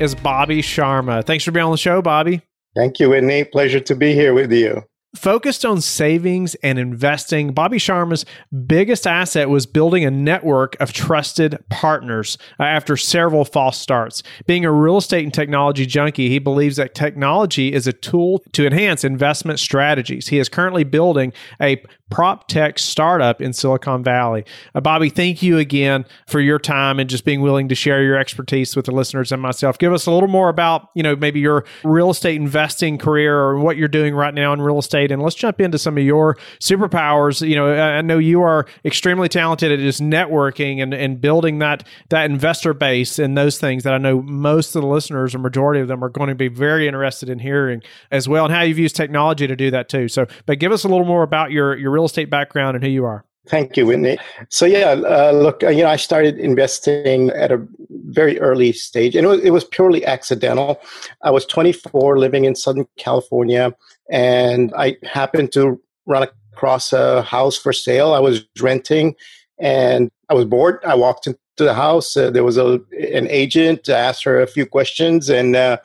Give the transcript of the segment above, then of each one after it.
is Bobby Sharma. Thanks for being on the show, Bobby. Thank you, Whitney. Pleasure to be here with you. Focused on savings and investing, Bobby Sharma's biggest asset was building a network of trusted partners uh, after several false starts. Being a real estate and technology junkie, he believes that technology is a tool to enhance investment strategies. He is currently building a prop tech startup in Silicon Valley. Uh, Bobby, thank you again for your time and just being willing to share your expertise with the listeners and myself. Give us a little more about, you know, maybe your real estate investing career or what you're doing right now in real estate. And let's jump into some of your superpowers. You know, I know you are extremely talented at just networking and, and building that that investor base and those things that I know most of the listeners or majority of them are going to be very interested in hearing as well and how you've used technology to do that too. So, but give us a little more about your your real estate background and who you are. Thank you, Whitney. So yeah, uh, look, uh, you know, I started investing at a very early stage, and it was, it was purely accidental. I was 24, living in Southern California, and I happened to run across a house for sale. I was renting, and I was bored. I walked into the house. Uh, there was a an agent. I asked her a few questions, and uh,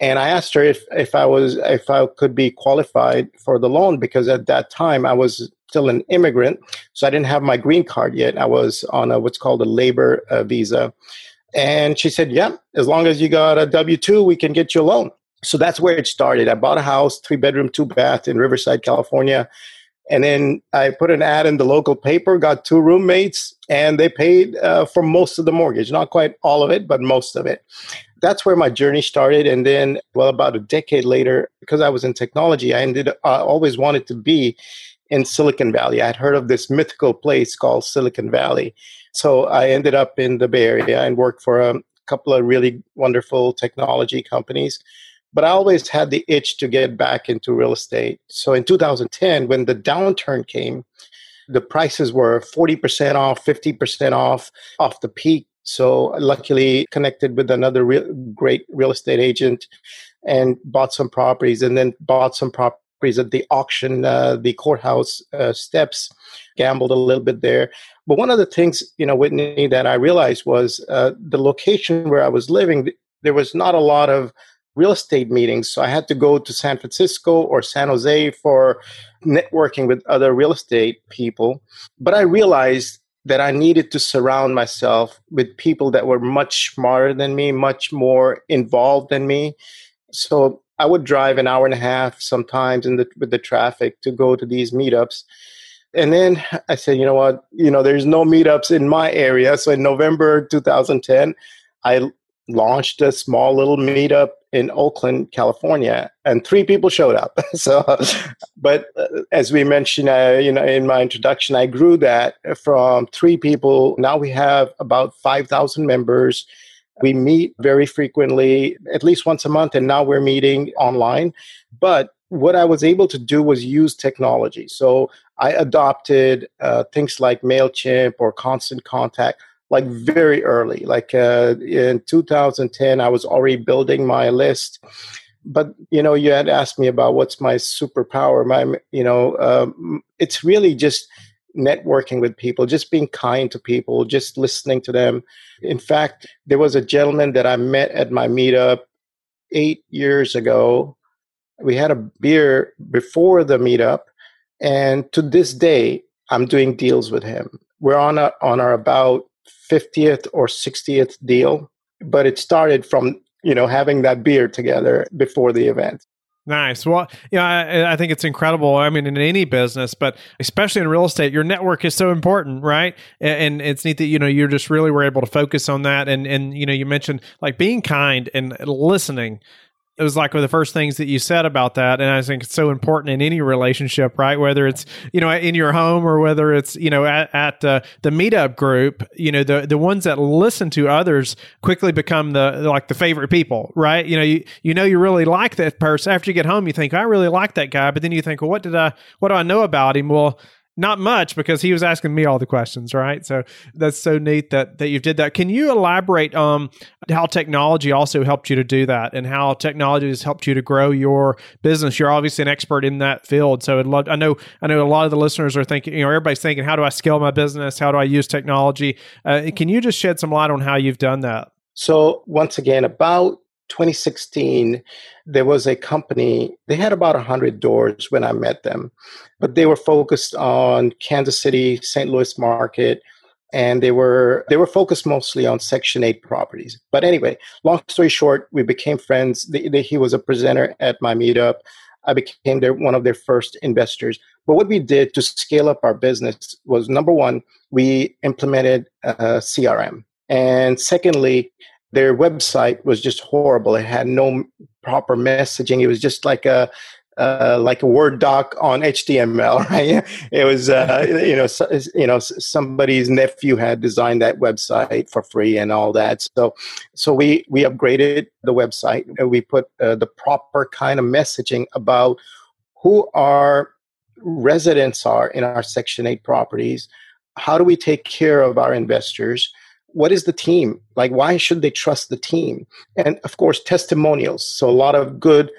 and I asked her if if I was if I could be qualified for the loan because at that time I was still an immigrant, so I didn't have my green card yet. I was on a what's called a labor uh, visa, and she said, "Yeah, as long as you got a W two, we can get you a loan." So that's where it started. I bought a house, three bedroom, two bath in Riverside, California. And then I put an ad in the local paper, got two roommates, and they paid uh, for most of the mortgage. Not quite all of it, but most of it that's where my journey started. And then, well, about a decade later, because I was in technology, I ended. I always wanted to be in Silicon Valley. I had heard of this mythical place called Silicon Valley, so I ended up in the Bay Area and worked for a couple of really wonderful technology companies. But I always had the itch to get back into real estate. So in 2010, when the downturn came, the prices were 40% off, 50% off, off the peak so luckily connected with another real, great real estate agent and bought some properties and then bought some properties at the auction, uh, the courthouse uh, steps, gambled a little bit there. But one of the things, you know, Whitney, that I realized was uh, the location where I was living, there was not a lot of real estate meetings. So I had to go to San Francisco or San Jose for networking with other real estate people. But I realized that I needed to surround myself with people that were much smarter than me, much more involved than me. So I would drive an hour and a half sometimes in the with the traffic to go to these meetups. And then I said, you know what? You know, there's no meetups in my area. So in November 2010, I launched a small little meetup in Oakland, California, and three people showed up. so, but uh, as we mentioned, uh, you know, in my introduction, I grew that from three people. Now we have about five thousand members. We meet very frequently, at least once a month, and now we're meeting online. But what I was able to do was use technology. So I adopted uh, things like MailChimp or Constant Contact like very early. Like uh, in 2010, I was already building my list. But you know, you had asked me about what's my superpower. My, you know, um, it's really just networking with people, just being kind to people, just listening to them. In fact, there was a gentleman that I met at my meetup eight years ago. We had a beer before the meetup, and to this day, I'm doing deals with him. We're on a, on our about 50th or 60th deal, but it started from, you know, having that beer together before the event. Nice. Well, yeah, I, I, think it's incredible. I mean, in any business, but especially in real estate, your network is so important, right? And, and, it's neat that you know you're just really were able to focus on that. And and you know, you mentioned like being kind and listening it was like one of the first things that you said about that. And i think it's so important in any relationship right? Whether it's you know in your home or whether it's you know at, at uh, the meetup group you know the the ones that listen to others quickly become the like the favorite people right? You know you, you know you really like that person. After you get home you think i really like that guy. But then you think well what did i what do i know about him? Well not much because he was asking me all the questions, right? So that's so neat that that you did that. Can you elaborate um how technology also helped you to do that and how technology has helped you to grow your business? You're obviously an expert in that field. So I'd love I know I know a lot of the listeners are thinking, you know, everybody's thinking, how do I scale my business? How do I use technology? Uh, can you just shed some light on how you've done that? So once again, about 2016, there was a company, they had about 100 doors when I met them, but they were focused on Kansas City, St. Louis market, and they were they were focused mostly on Section 8 properties. But anyway, long story short, we became friends. They, they, he was a presenter at my meetup. I became their, one of their first investors. But what we did to scale up our business was number one, we implemented uh, a CRM. And secondly, their website was just horrible. It had no proper messaging. It was just like a uh, like a Word doc on HTML, right? It was, uh, you know, so, you know, somebody's nephew had designed that website for free and all that. So, so we we upgraded the website. We put uh, the proper kind of messaging about who our residents are in our Section Eight properties. How do we take care of our investors? What is the team? Like why should they trust the team? And of course testimonials. So a lot of good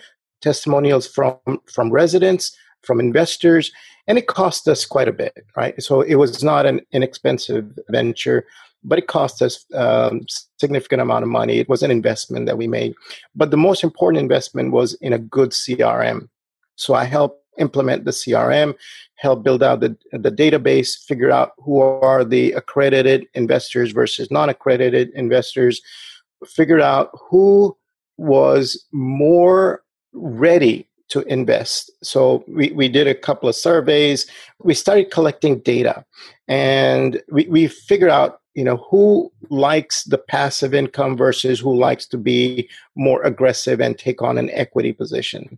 testimonials from from residents from investors and it cost us quite a bit right? So it was not an inexpensive venture but it cost us um, significant amount of money. It was an investment that we made. But the most important investment was in a good crm so i helped implement the crm help build out the, the database, figure out who are the accredited investors versus non accredited investors, figure out who was more ready to invest. So we, we did a couple of surveys. We started collecting data and we, we figured out you know who likes the passive income versus who likes to be more aggressive and take on an equity position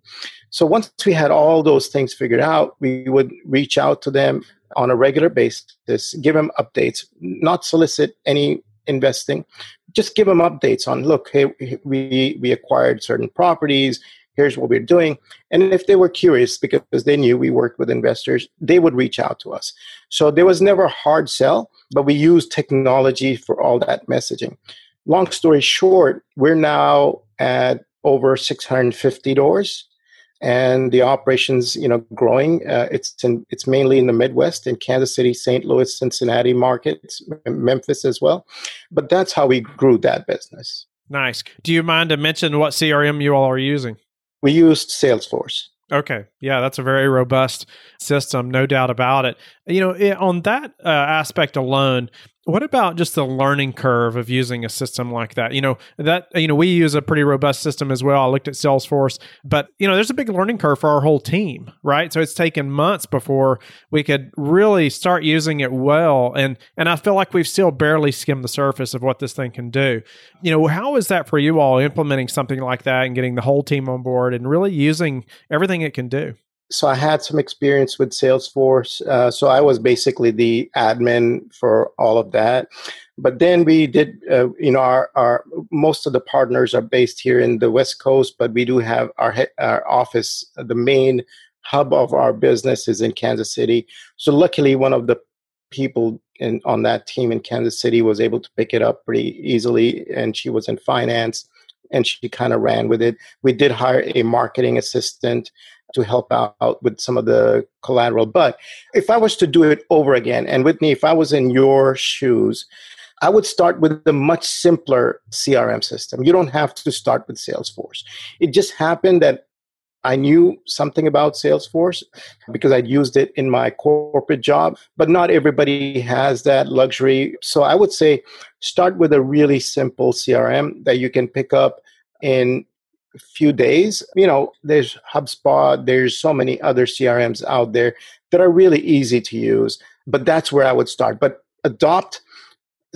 so once we had all those things figured out we would reach out to them on a regular basis give them updates not solicit any investing just give them updates on look hey we we acquired certain properties here's what we're doing. And if they were curious because they knew we worked with investors, they would reach out to us. So there was never a hard sell, but we use technology for all that messaging. Long story short, we're now at over 650 doors and the operations you know growing. Uh, it's in, it's mainly in the midwest in kansas city st louis cincinnati markets memphis as well. But that's how we grew that business. Nice. Do you mind to mention what crm you all are using? We used Salesforce. Okay. Yeah, that's a very robust system, no doubt about it. You know, on that uh, aspect alone, what about just the learning curve of using a system like that? You know, that you know, we use a pretty robust system as well. I looked at Salesforce, but you know, there's a big learning curve for our whole team, right? So it's taken months before we could really start using it well. And and I feel like we've still barely skimmed the surface of what this thing can do. You know, how is that for you all implementing something like that and getting the whole team on board and really using everything it can do? So I had some experience with Salesforce. Uh, so I was basically the admin for all of that. But then we did, uh, you know, our, our most of the partners are based here in the West Coast, but we do have our our office, the main hub of our business is in Kansas City. So luckily, one of the people in, on that team in Kansas City was able to pick it up pretty easily, and she was in finance and she kind of ran with it. We did hire a marketing assistant to help out with some of the collateral. But if I was to do it over again, and Whitney, if I was in your shoes, I would start with a much simpler CRM system. You don't have to start with Salesforce. It just happened that I knew something about Salesforce because I'd used it in my corporate job, but not everybody has that luxury. So I would say start with a really simple CRM that you can pick up in few days. You know, there's HubSpot, there's so many other CRMs out there that are really easy to use, but that's where I would start. But adopt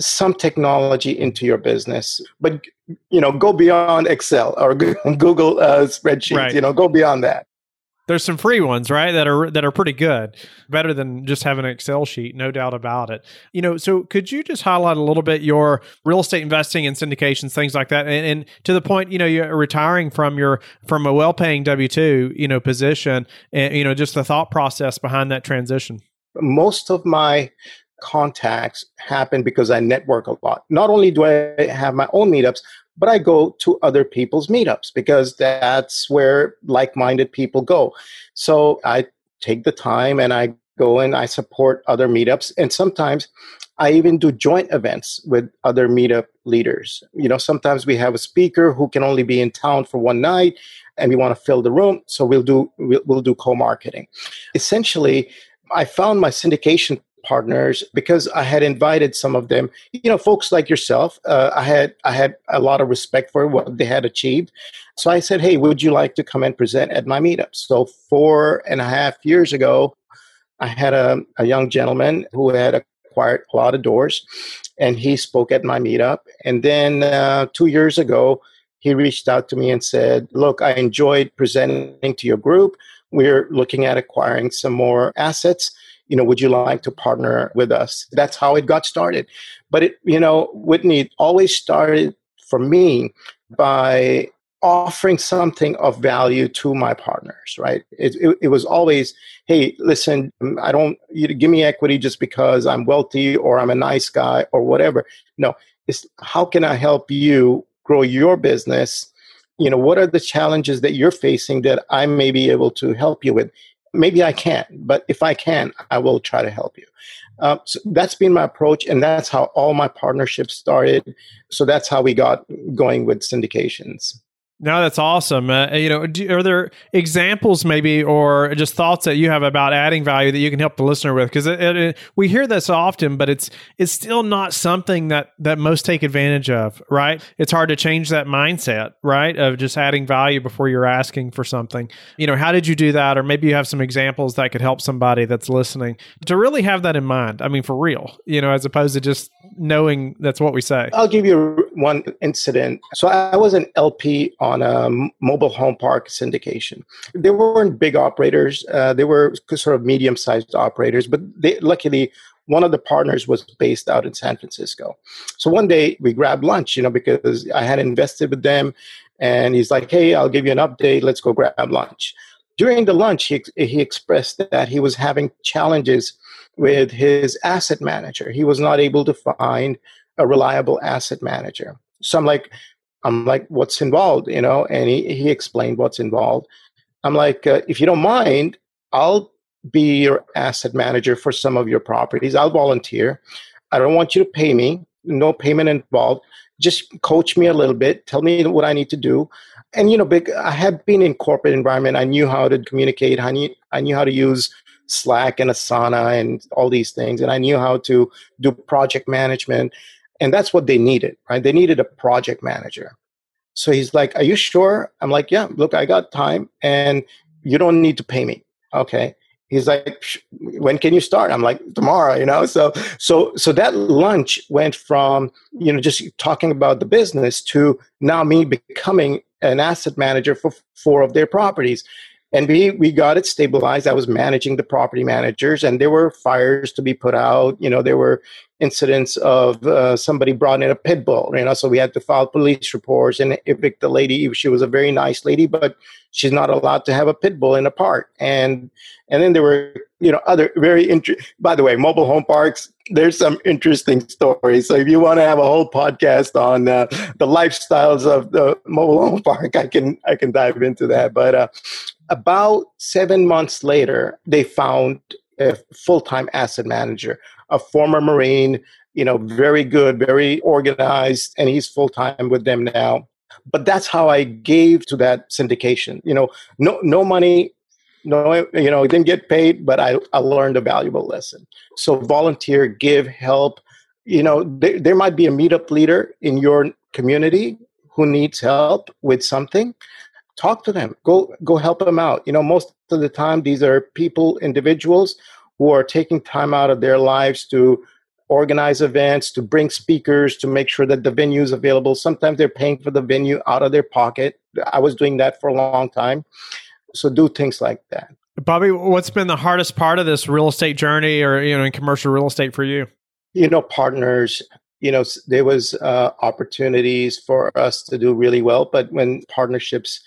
some technology into your business, but you know, go beyond Excel or Google uh, spreadsheets. Right. You know, go beyond that there's some free ones, right? That are that are pretty good, better than just having an Excel sheet, no doubt about it. You know, so could you just highlight a little bit your real estate investing and syndications, things like that, and, and to the point, you know, you're retiring from your from a well-paying W two, you know, position, and you know, just the thought process behind that transition. Most of my contacts happen because I network a lot. Not only do I have my own meetups, but I go to other people's meetups because that's where like minded people go. So I take the time and I go and I support other meetups. And sometimes I even do joint events with other meetup leaders. You know, sometimes we have a speaker who can only be in town for one night and we want to fill the room. So we'll do, we'll, we'll do co marketing. Essentially, I found my syndication partners because I had invited some of them, you know, folks like yourself. Uh, I had I had a lot of respect for what they had achieved, so I said, "Hey, would you like to come and present at my meetup?" So four and a half years ago, I had a, a young gentleman who had acquired a lot of doors, and he spoke at my meetup. And then uh, two years ago, he reached out to me and said, "Look, I enjoyed presenting to your group." We're looking at acquiring some more assets you know, would you like to partner with us? That's how it got started. But it, you know, Whitney always started for me by offering something of value to my partners, right? It, it, it was always, hey, listen, mm, I don't, you give me equity just because I'm wealthy or I'm a nice guy or whatever. No, it's how can I help you grow your business? You know, what are the challenges that you're facing that I may be able to help you with? Maybe I can't, but if I can, I will try to help you. Uh, so that's been my approach, and that's how all my partnerships started. So that's how we got going with syndications. No, that's awesome. Uh, you know, do, are there examples maybe or just thoughts that you have about adding value that you can help the listener with? Because we hear this often, but it's it's still not something that that most take advantage of, right? It's hard to change that mindset, right, of just adding value before you're asking for something. You know, how did you do that? Or maybe you have some examples that could help somebody that's listening to really have that in mind. I mean, for real, you know, as opposed to just knowing that's what we say. I'll give you one incident. So I was an LP on a mobile home park syndication. They weren't big operators; uh, they were sort of medium-sized operators. But they, luckily, one of the partners was based out in San Francisco. So one day we grabbed lunch, you know, because I had invested with them, and he's like, "Hey, I'll give you an update. Let's go grab lunch." During the lunch, he he expressed that he was having challenges with his asset manager. He was not able to find a reliable asset manager. So I'm like, I'm like, what's involved, you know? And he, he explained what's involved. I'm like, uh, if you don't mind, I'll be your asset manager for some of your properties. I'll volunteer. I don't want you to pay me, no payment involved. Just coach me a little bit, tell me what I need to do. And, you know, big, I had been in corporate environment. I knew how to communicate. I knew, I knew how to use Slack and Asana and all these things. And I knew how to do project management. And that's what they needed, right? They needed a project manager. So he's like, Are you sure? I'm like, Yeah, look, I got time and you don't need to pay me. Okay. He's like, when can you start? I'm like, tomorrow, you know? So, so, so that lunch went from, you know, just talking about the business to now me becoming an asset manager for four of their properties and we we got it stabilized. I was managing the property managers and there were fires to be put out. You know there were incidents of uh, somebody brought in a pit bull you know so we had to file police reports and evict the lady. She was a very nice lady but she's not allowed to have a pit bull in a park. And and then there were you know other very interesting by the way mobile home parks there's some interesting stories. So if you want to have a whole podcast on uh, the lifestyles of the mobile home park i can i can dive into that. But uh, about seven months later, they found a full time asset manager, a former Marine, you know, very good, very organized, and he's full time with them now. But that's how I gave to that syndication. You know, no no money, no, you know, didn't get paid, but I, I learned a valuable lesson. So volunteer, give, help. You know, there, there might be a meetup leader in your community who needs help with something talk to them go go help them out you know most of the time these are people individuals who are taking time out of their lives to organize events, to bring speakers, to make sure that the venue is available. Sometimes they're paying for the venue out of their pocket. I was doing that for a long time. So do things like that. Bobby, what's been the hardest part of this real estate journey or you know in commercial real estate for you? You know, partners, you know, there was uh, opportunities for us to do really well, but when partnerships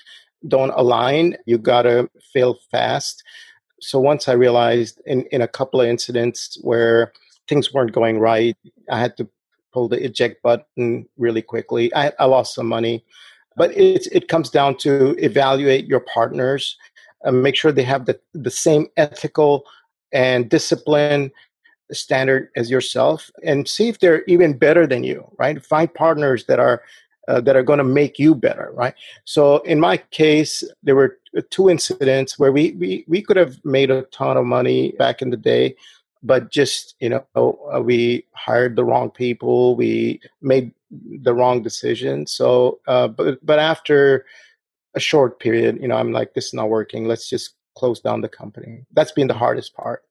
don't align, you got to fail fast. So once I realized in, in a couple of incidents where things weren't going right, I had to pull the eject button really quickly. I, I lost some money, but it, it comes down to evaluate your partners, and make sure they have the, the same ethical and discipline standard as yourself and see if they're even better than you right find partners that are uh, that are going to make you better, right? So in my case, there were two incidents where we, we, we could have made a ton of money back in the day, but just, you know, uh, we hired the wrong people. We made the wrong decision. So, uh, but, but after a short period, you know, I'm like, this is not working. Let's just close down the company. That's been the hardest part.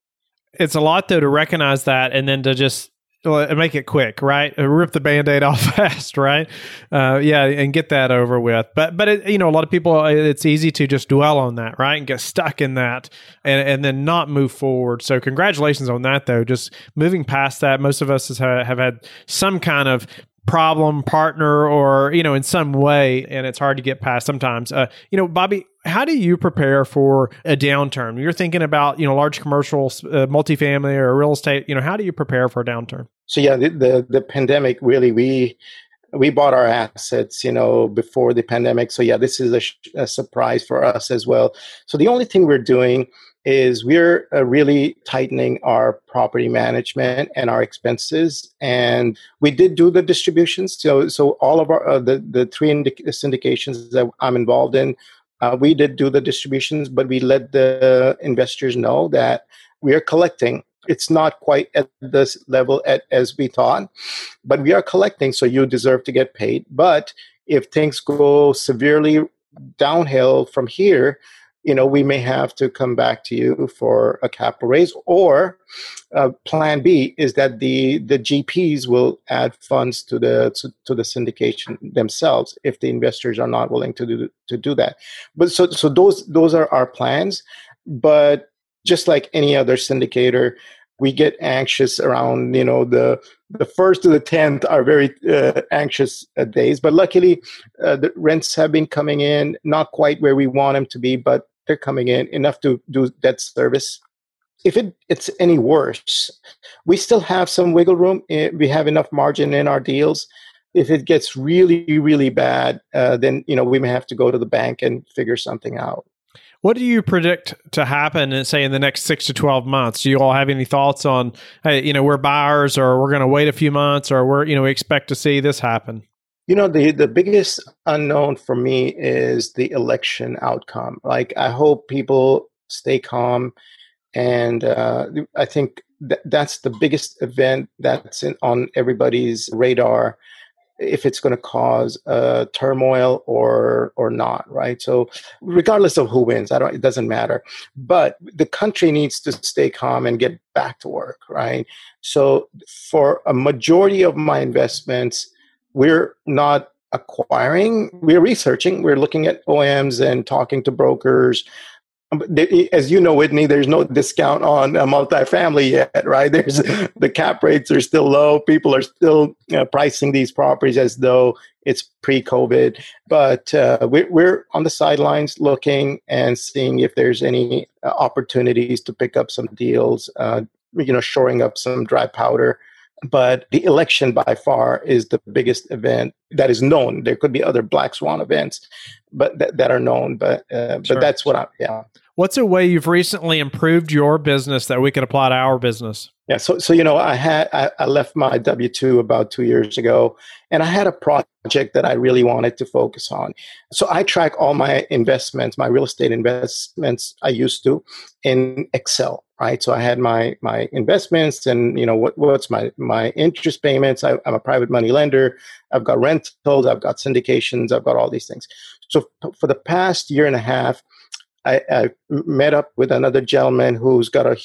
It's a lot though to recognize that and then to just make it quick, right? Uh, rip the band-aid off fast, right? Uh, yeah, and get that over with. But but it, you know, a lot of people, uh, it's easy to just dwell on that, right, and get stuck in that, and and then not move forward. So congratulations on that, though. Just moving past that. Most of us have, have had some kind of problem partner or you know in some way and it's hard to get past sometimes uh, you know bobby how do you prepare for a downturn? You're thinking about you know large commercial uh, multifamily or real estate you know how do you prepare for a downturn? So yeah the, the, the pandemic really we we bought our assets you know before the pandemic. So yeah this is a, sh- a surprise for us as well. So the only thing we're doing is we're uh, really tightening our property management and our expenses. And we did do the distributions. So so all of our uh, the the three syndications that I'm involved in uh, we did do the distributions but we let the investors know that we are collecting. It's not quite at this level at, as we thought but we are collecting so you deserve to get paid. But if things go severely downhill from here you know, we may have to come back to you for a capital raise. Or uh, plan B is that the the GPs will add funds to the to, to, the syndication themselves if the investors are not willing to do to do that. But so so those those are our plans. But just like any other syndicator, we get anxious around you know the the first to the tenth are very uh, anxious uh, days. But luckily, uh, the rents have been coming in, not quite where we want them to be, but they're coming in enough to do debt service. If it, it's any worse, we still have some wiggle room. Eh, we have enough margin in our deals. If it gets really, really bad, uh, then you know we may have to go to the bank and figure something out. What do you predict to happen, uh, say, in the next six to twelve months? Do you all have any thoughts on, hey, you know, we're buyers, or we're going to wait a few months, or we're, you know, we expect to see this happen? You know, the the biggest unknown for me is the election outcome. Like, I hope people stay calm, and uh, I think th- that's the biggest event that's in, on everybody's radar if it's going to cause uh, turmoil or or not, right? So, regardless of who wins, I don't. It doesn't matter. But the country needs to stay calm and get back to work, right? So, for a majority of my investments, we're not acquiring. We're researching. We're looking at OMs and talking to brokers as you know, Whitney, there's no discount on a multifamily yet, right? There's the cap rates are still low. People are still you know, pricing these properties as though it's pre-COVID. But uh, we're, we're on the sidelines looking and seeing if there's any uh, opportunities to pick up some deals. Uh, you know, shoring up some dry powder. But the election by far is the biggest event that is known. There could be other black swan events, but that, that are known. But uh, sure. but that's what I yeah. What's a way you've recently improved your business that we could apply to our business? Yeah, so so you know, I had I, I left my W two about two years ago, and I had a project that I really wanted to focus on. So I track all my investments, my real estate investments I used to in Excel, right? So I had my my investments, and you know what what's my my interest payments. I, I'm a private money lender. I've got rentals. I've got syndications. I've got all these things. So for the past year and a half I, I, met up with another gentleman who's got a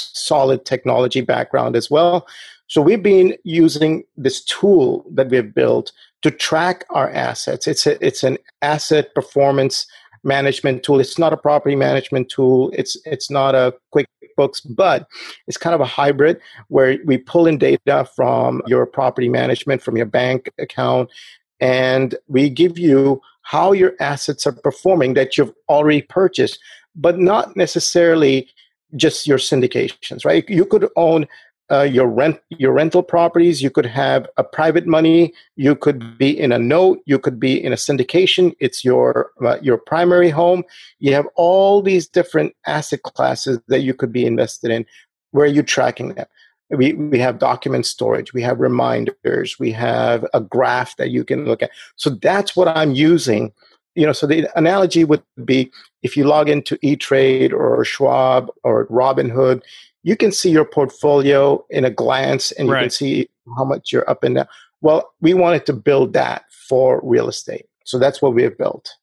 solid technology background as well. So we've been using this tool that we've built to track our assets. It's a, it's an asset performance management tool. It's not a property management tool. It's it's not a QuickBooks, but it's kind of a hybrid where we pull in data from your property management, from your bank account, and we give you how your assets are performing that you've already purchased, but not necessarily just your syndications, right? You could own uh, your rent your rental properties. You could have a private money. You could be in a note. You could be in a syndication. It's your uh, your primary home. You have all these different asset classes that you could be invested in. Where are you tracking them? We, we have document storage. We have reminders. We have a graph that you can look at. So that's what i'm using you know so the analogy would be if you log into e-trade or schwab or robinhood you can see your portfolio in a glance and you right. can see how much you're up and down. Well, we wanted to build that for real estate. So that's what we have built.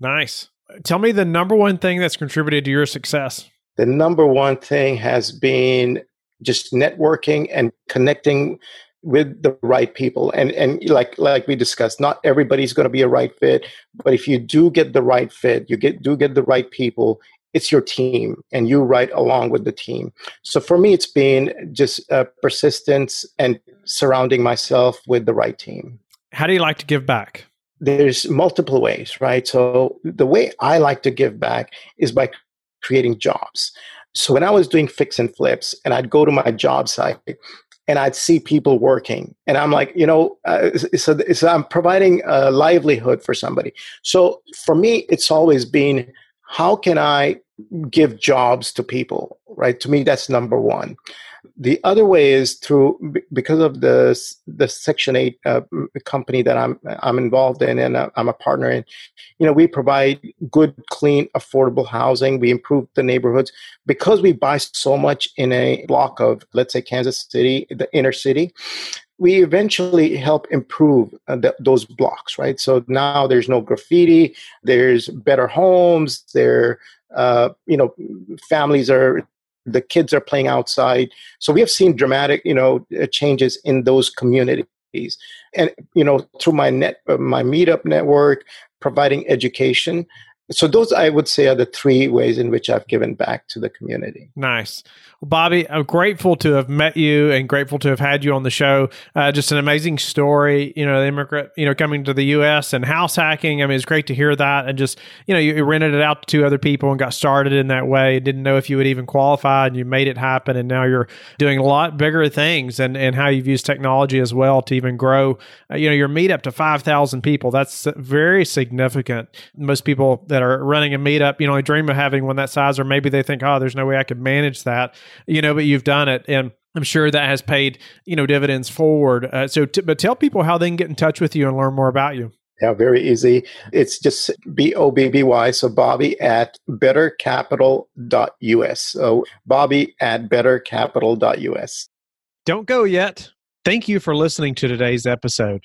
Nice. Tell me the number one thing that's contributed to your success. The number one thing has been just networking and connecting with the right people and and like like we discussed not everybody's going to be a right fit but if you do get the right fit you get do get the right people it's your team and you write along with the team. So for me, it's been just uh, persistence and surrounding myself with the right team. How do you like to give back? There's multiple ways, right? So the way I like to give back is by creating jobs. So when I was doing fix and flips and I'd go to my job site and I'd see people working, and I'm like, you know, uh, so, so I'm providing a livelihood for somebody. So for me, it's always been how can I give jobs to people, right? To me, that's number one. The other way is through because of the the Section Eight uh, company that I'm I'm involved in and uh, I'm a partner in. You know, we provide good, clean, affordable housing. We improve the neighborhoods because we buy so much in a block of, let's say, Kansas City, the inner city we eventually help improve uh, the, those blocks, right? So now there's no graffiti, there's better homes, there, uh, you know, families are, the kids are playing outside. So we have seen dramatic, you know, uh, changes in those communities. And, you know, through my net, uh, my meetup network, providing education, so those i would say are the three ways in which i've given back to the community. Nice. Well, bobby i'm grateful to have met you and grateful to have had you on the show. Uh, just an amazing story you know the immigrant you know coming to the us and house hacking. I mean it's great to hear that and just you know you, rented it out to two other people and got started in that way. Didn't know if you would even qualify and you made it happen. And now you're doing a lot bigger things and and how you've used technology as well to even grow uh, you know your meetup to 5000 people. That's very significant. Most people that are running a meetup, you know, I dream of having one that size, or maybe they think, oh, there's no way I could manage that, you know, but you've done it. And I'm sure that has paid, you know, dividends forward. Uh, so, t- but tell people how they can get in touch with you and learn more about you. Yeah, very easy. It's just B O B B Y. So Bobby at bettercapital.us. So Bobby at bettercapital.us. Don't go yet. Thank you for listening to today's episode.